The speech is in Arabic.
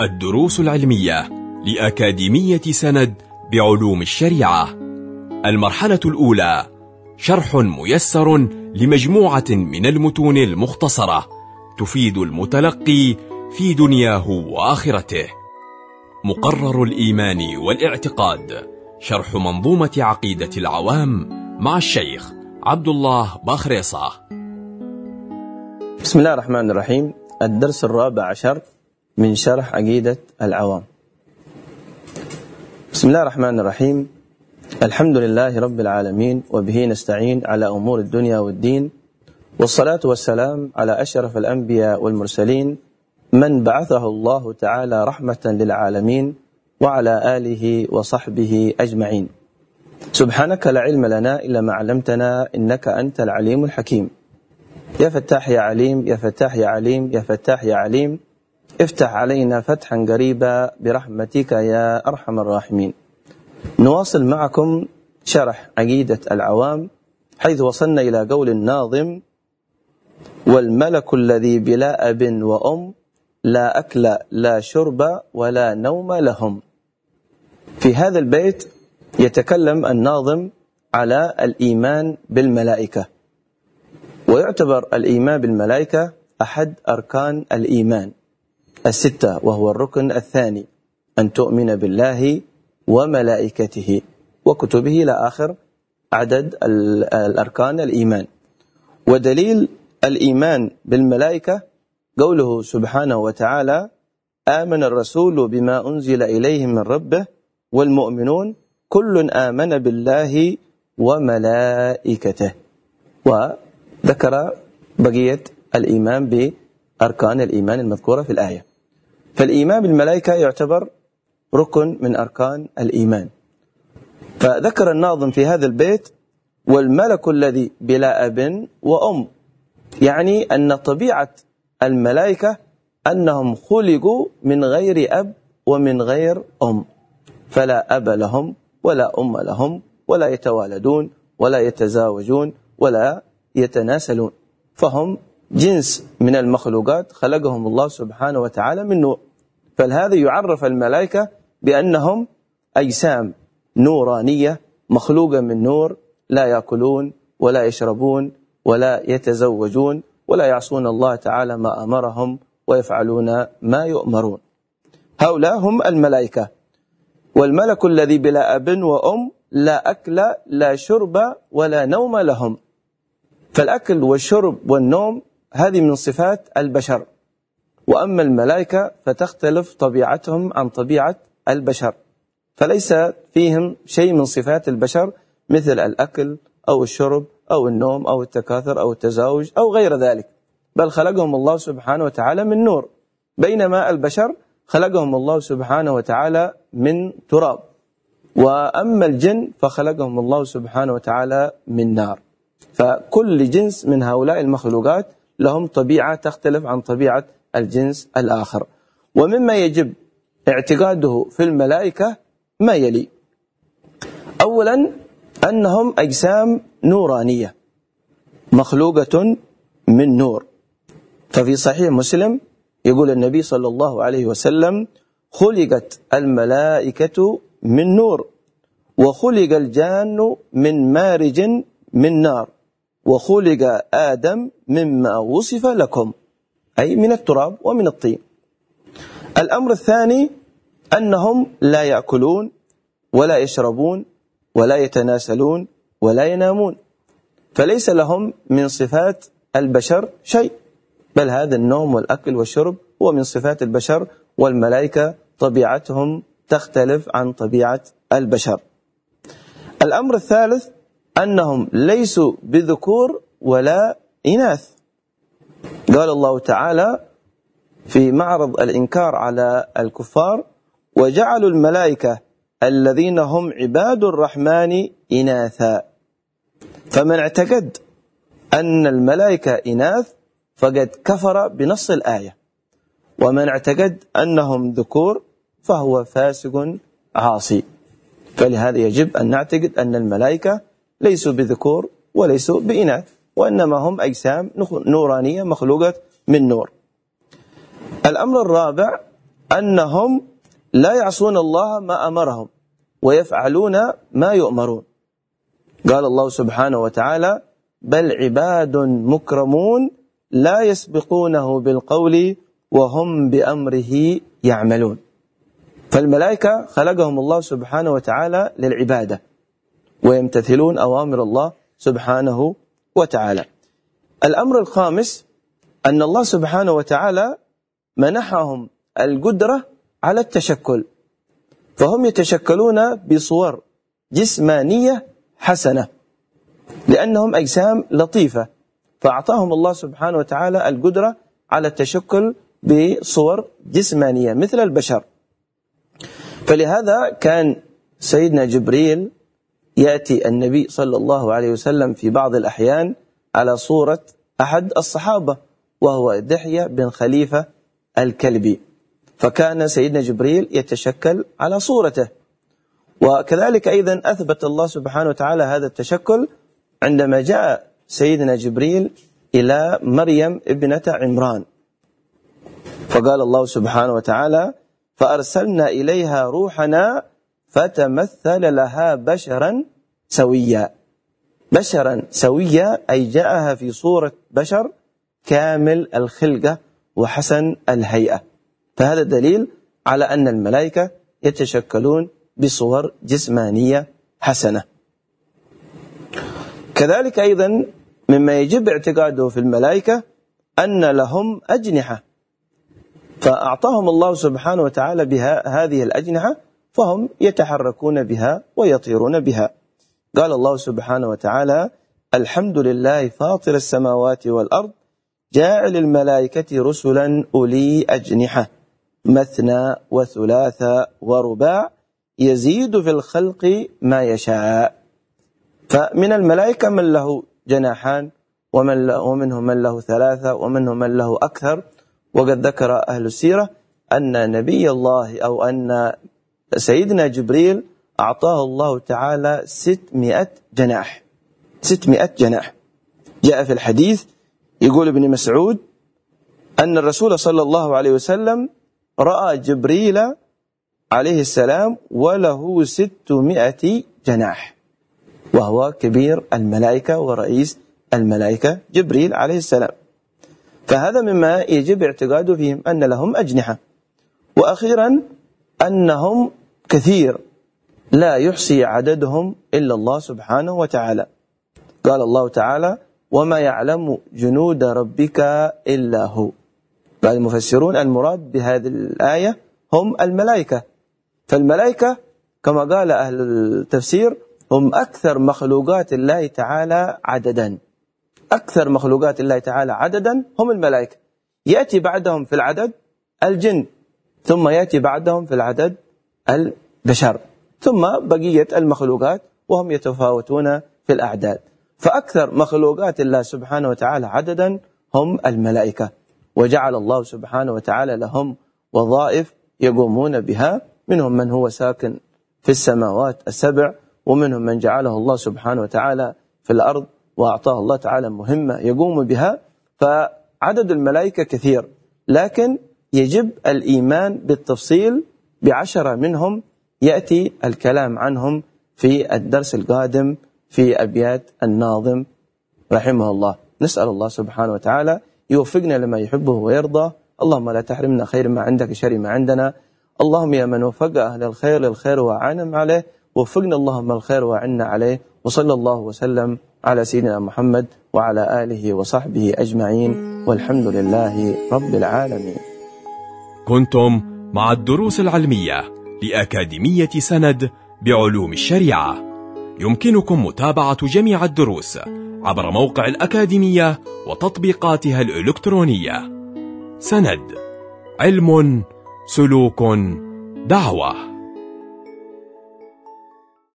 الدروس العلمية لأكاديمية سند بعلوم الشريعة. المرحلة الأولى شرح ميسر لمجموعة من المتون المختصرة تفيد المتلقي في دنياه وآخرته. مقرر الإيمان والاعتقاد شرح منظومة عقيدة العوام مع الشيخ عبد الله باخريصة. بسم الله الرحمن الرحيم. الدرس الرابع عشر من شرح عقيدة العوام. بسم الله الرحمن الرحيم. الحمد لله رب العالمين وبه نستعين على أمور الدنيا والدين والصلاة والسلام على أشرف الأنبياء والمرسلين من بعثه الله تعالى رحمة للعالمين وعلى آله وصحبه أجمعين. سبحانك لا علم لنا إلا ما علمتنا إنك أنت العليم الحكيم. يا فتاح يا عليم يا فتاح يا عليم يا فتاح يا عليم افتح علينا فتحا قريبا برحمتك يا أرحم الراحمين. نواصل معكم شرح عقيدة العوام حيث وصلنا إلى قول الناظم والملك الذي بلا أب وأم لا أكل لا شرب ولا نوم لهم. في هذا البيت يتكلم الناظم على الإيمان بالملائكة. ويعتبر الإيمان بالملائكة أحد أركان الإيمان. الستة وهو الركن الثاني أن تؤمن بالله وملائكته وكتبه إلى آخر عدد الأركان الإيمان. ودليل الإيمان بالملائكة قوله سبحانه وتعالى آمن الرسول بما أنزل إليه من ربه والمؤمنون كل آمن بالله وملائكته. وذكر بقية الإيمان بأركان الإيمان المذكورة في الآية. فالإيمان بالملائكة يعتبر ركن من أركان الإيمان. فذكر الناظم في هذا البيت والملك الذي بلا أب وأم يعني أن طبيعة الملائكة أنهم خلقوا من غير أب ومن غير أم. فلا أب لهم ولا أم لهم ولا يتوالدون ولا يتزاوجون ولا يتناسلون. فهم جنس من المخلوقات خلقهم الله سبحانه وتعالى من نور فلهذا يعرف الملائكة بأنهم أجسام نورانية مخلوقة من نور لا يأكلون ولا يشربون ولا يتزوجون ولا يعصون الله تعالى ما أمرهم ويفعلون ما يؤمرون. هؤلاء هم الملائكة. والملك الذي بلا أب وأم لا أكل لا شرب ولا نوم لهم. فالأكل والشرب والنوم هذه من صفات البشر. وأما الملائكة فتختلف طبيعتهم عن طبيعة البشر فليس فيهم شيء من صفات البشر مثل الأكل أو الشرب أو النوم أو التكاثر أو التزاوج أو غير ذلك بل خلقهم الله سبحانه وتعالى من نور بينما البشر خلقهم الله سبحانه وتعالى من تراب وأما الجن فخلقهم الله سبحانه وتعالى من نار فكل جنس من هؤلاء المخلوقات لهم طبيعة تختلف عن طبيعة الجنس الآخر. ومما يجب اعتقاده في الملائكة ما يلي. أولا أنهم أجسام نورانية مخلوقة من نور. ففي صحيح مسلم يقول النبي صلى الله عليه وسلم خلقت الملائكة من نور وخلق الجان من مارج من نار وخلق آدم مما وصف لكم. أي من التراب ومن الطين. الأمر الثاني أنهم لا يأكلون ولا يشربون ولا يتناسلون ولا ينامون. فليس لهم من صفات البشر شيء بل هذا النوم والأكل والشرب هو من صفات البشر والملائكة طبيعتهم تختلف عن طبيعة البشر. الأمر الثالث أنهم ليسوا بذكور ولا إناث. قال الله تعالى في معرض الإنكار على الكفار وجعلوا الملائكة الذين هم عباد الرحمن إناثا. فمن اعتقد أن الملائكة إناث فقد كفر بنص الآية. ومن اعتقد أنهم ذكور فهو فاسق عاصي. فلهذا يجب أن نعتقد أن الملائكة ليسوا بذكور وليسوا بإناث. وإنما هم أجسام نورانية مخلوقة من نور. الأمر الرابع أنهم لا يعصون الله ما أمرهم ويفعلون ما يؤمرون. قال الله سبحانه وتعالى بل عباد مكرمون لا يسبقونه بالقول وهم بأمره يعملون. فالملائكة خلقهم الله سبحانه وتعالى للعبادة ويمتثلون أوامر الله سبحانه وتعالى. الأمر الخامس أن الله سبحانه وتعالى منحهم القدرة على التشكل فهم يتشكلون بصور جسمانية حسنة لأنهم أجسام لطيفة فأعطاهم الله سبحانه وتعالى القدرة على التشكل بصور جسمانية مثل البشر. فلهذا كان سيدنا جبريل يأتي النبي صلى الله عليه وسلم في بعض الأحيان على صورة أحد الصحابة وهو دحية بن خليفة الكلبي. فكان سيدنا جبريل يتشكل على صورته. وكذلك أيضا أثبت الله سبحانه وتعالى هذا التشكل عندما جاء سيدنا جبريل إلى مريم ابنة عمران. فقال الله سبحانه وتعالى فأرسلنا إليها روحنا فتمثل لها بشرا سويا. بشرا سويا أي جاءها في صورة بشر كامل الخلقة وحسن الهيئة. فهذا دليل على أن الملائكة يتشكلون بصور جسمانية حسنة. كذلك أيضا مما يجب اعتقاده في الملائكة أن لهم أجنحة. فأعطاهم الله سبحانه وتعالى بها هذه الأجنحة فهم يتحركون بها ويطيرون بها. قال الله سبحانه وتعالى الحمد لله فاطر السماوات والأرض جاعل الملائكة رسلا أولي أجنحة مثنى وثلاث ورباع يزيد في الخلق ما يشاء. فمن الملائكة من له جناحان ومن له ومنهم من له ثلاثة ومنهم من له أكثر. وقد ذكر أهل السيرة أن نبي الله أو أن سيدنا جبريل أعطاه الله تعالى ستمائة جناح. ستمائة جناح. جاء في الحديث يقول ابن مسعود أن الرسول صلى الله عليه وسلم رأى جبريل عليه السلام وله ستمائة جناح. وهو كبير الملائكة ورئيس الملائكة جبريل عليه السلام. فهذا مما يجب اعتقاده فيهم أن لهم أجنحة. وأخيرا أنهم كثير لا يحصي عددهم إلا الله سبحانه وتعالى. قال الله تعالى وما يعلم جنود ربك إلا هو. قال المفسرون المراد بهذه الآية هم الملائكة. فالملائكة كما قال أهل التفسير هم أكثر مخلوقات الله تعالى عددا. أكثر مخلوقات الله تعالى عددا هم الملائكة. يأتي بعدهم في العدد الجن ثم يأتي بعدهم في العدد البشر. ثم بقية المخلوقات وهم يتفاوتون في الأعداد. فأكثر مخلوقات الله سبحانه وتعالى عددا هم الملائكة. وجعل الله سبحانه وتعالى لهم وظائف يقومون بها. منهم من هو ساكن في السماوات السبع ومنهم من جعله الله سبحانه وتعالى في الأرض وأعطاه الله تعالى مهمة يقوم بها. فعدد الملائكة كثير لكن يجب الإيمان بالتفصيل بعشرة منهم يأتي الكلام عنهم في الدرس القادم في أبيات الناظم رحمه الله. نسأل الله سبحانه وتعالى يوفقنا لما يحبه ويرضى. اللهم لا تحرمنا خير ما عندك شر ما عندنا. اللهم يا من وفق أهل الخير للخير وعانم عليه. وفقنا اللهم الخير وعنا عليه. وصلى الله وسلم على سيدنا محمد وعلى آله وصحبه أجمعين. والحمد لله رب العالمين. كنتم مع الدروس العلمية لأكاديمية سند بعلوم الشريعة. يمكنكم متابعة جميع الدروس عبر موقع الأكاديمية وتطبيقاتها الإلكترونية. سند علم سلوك دعوة.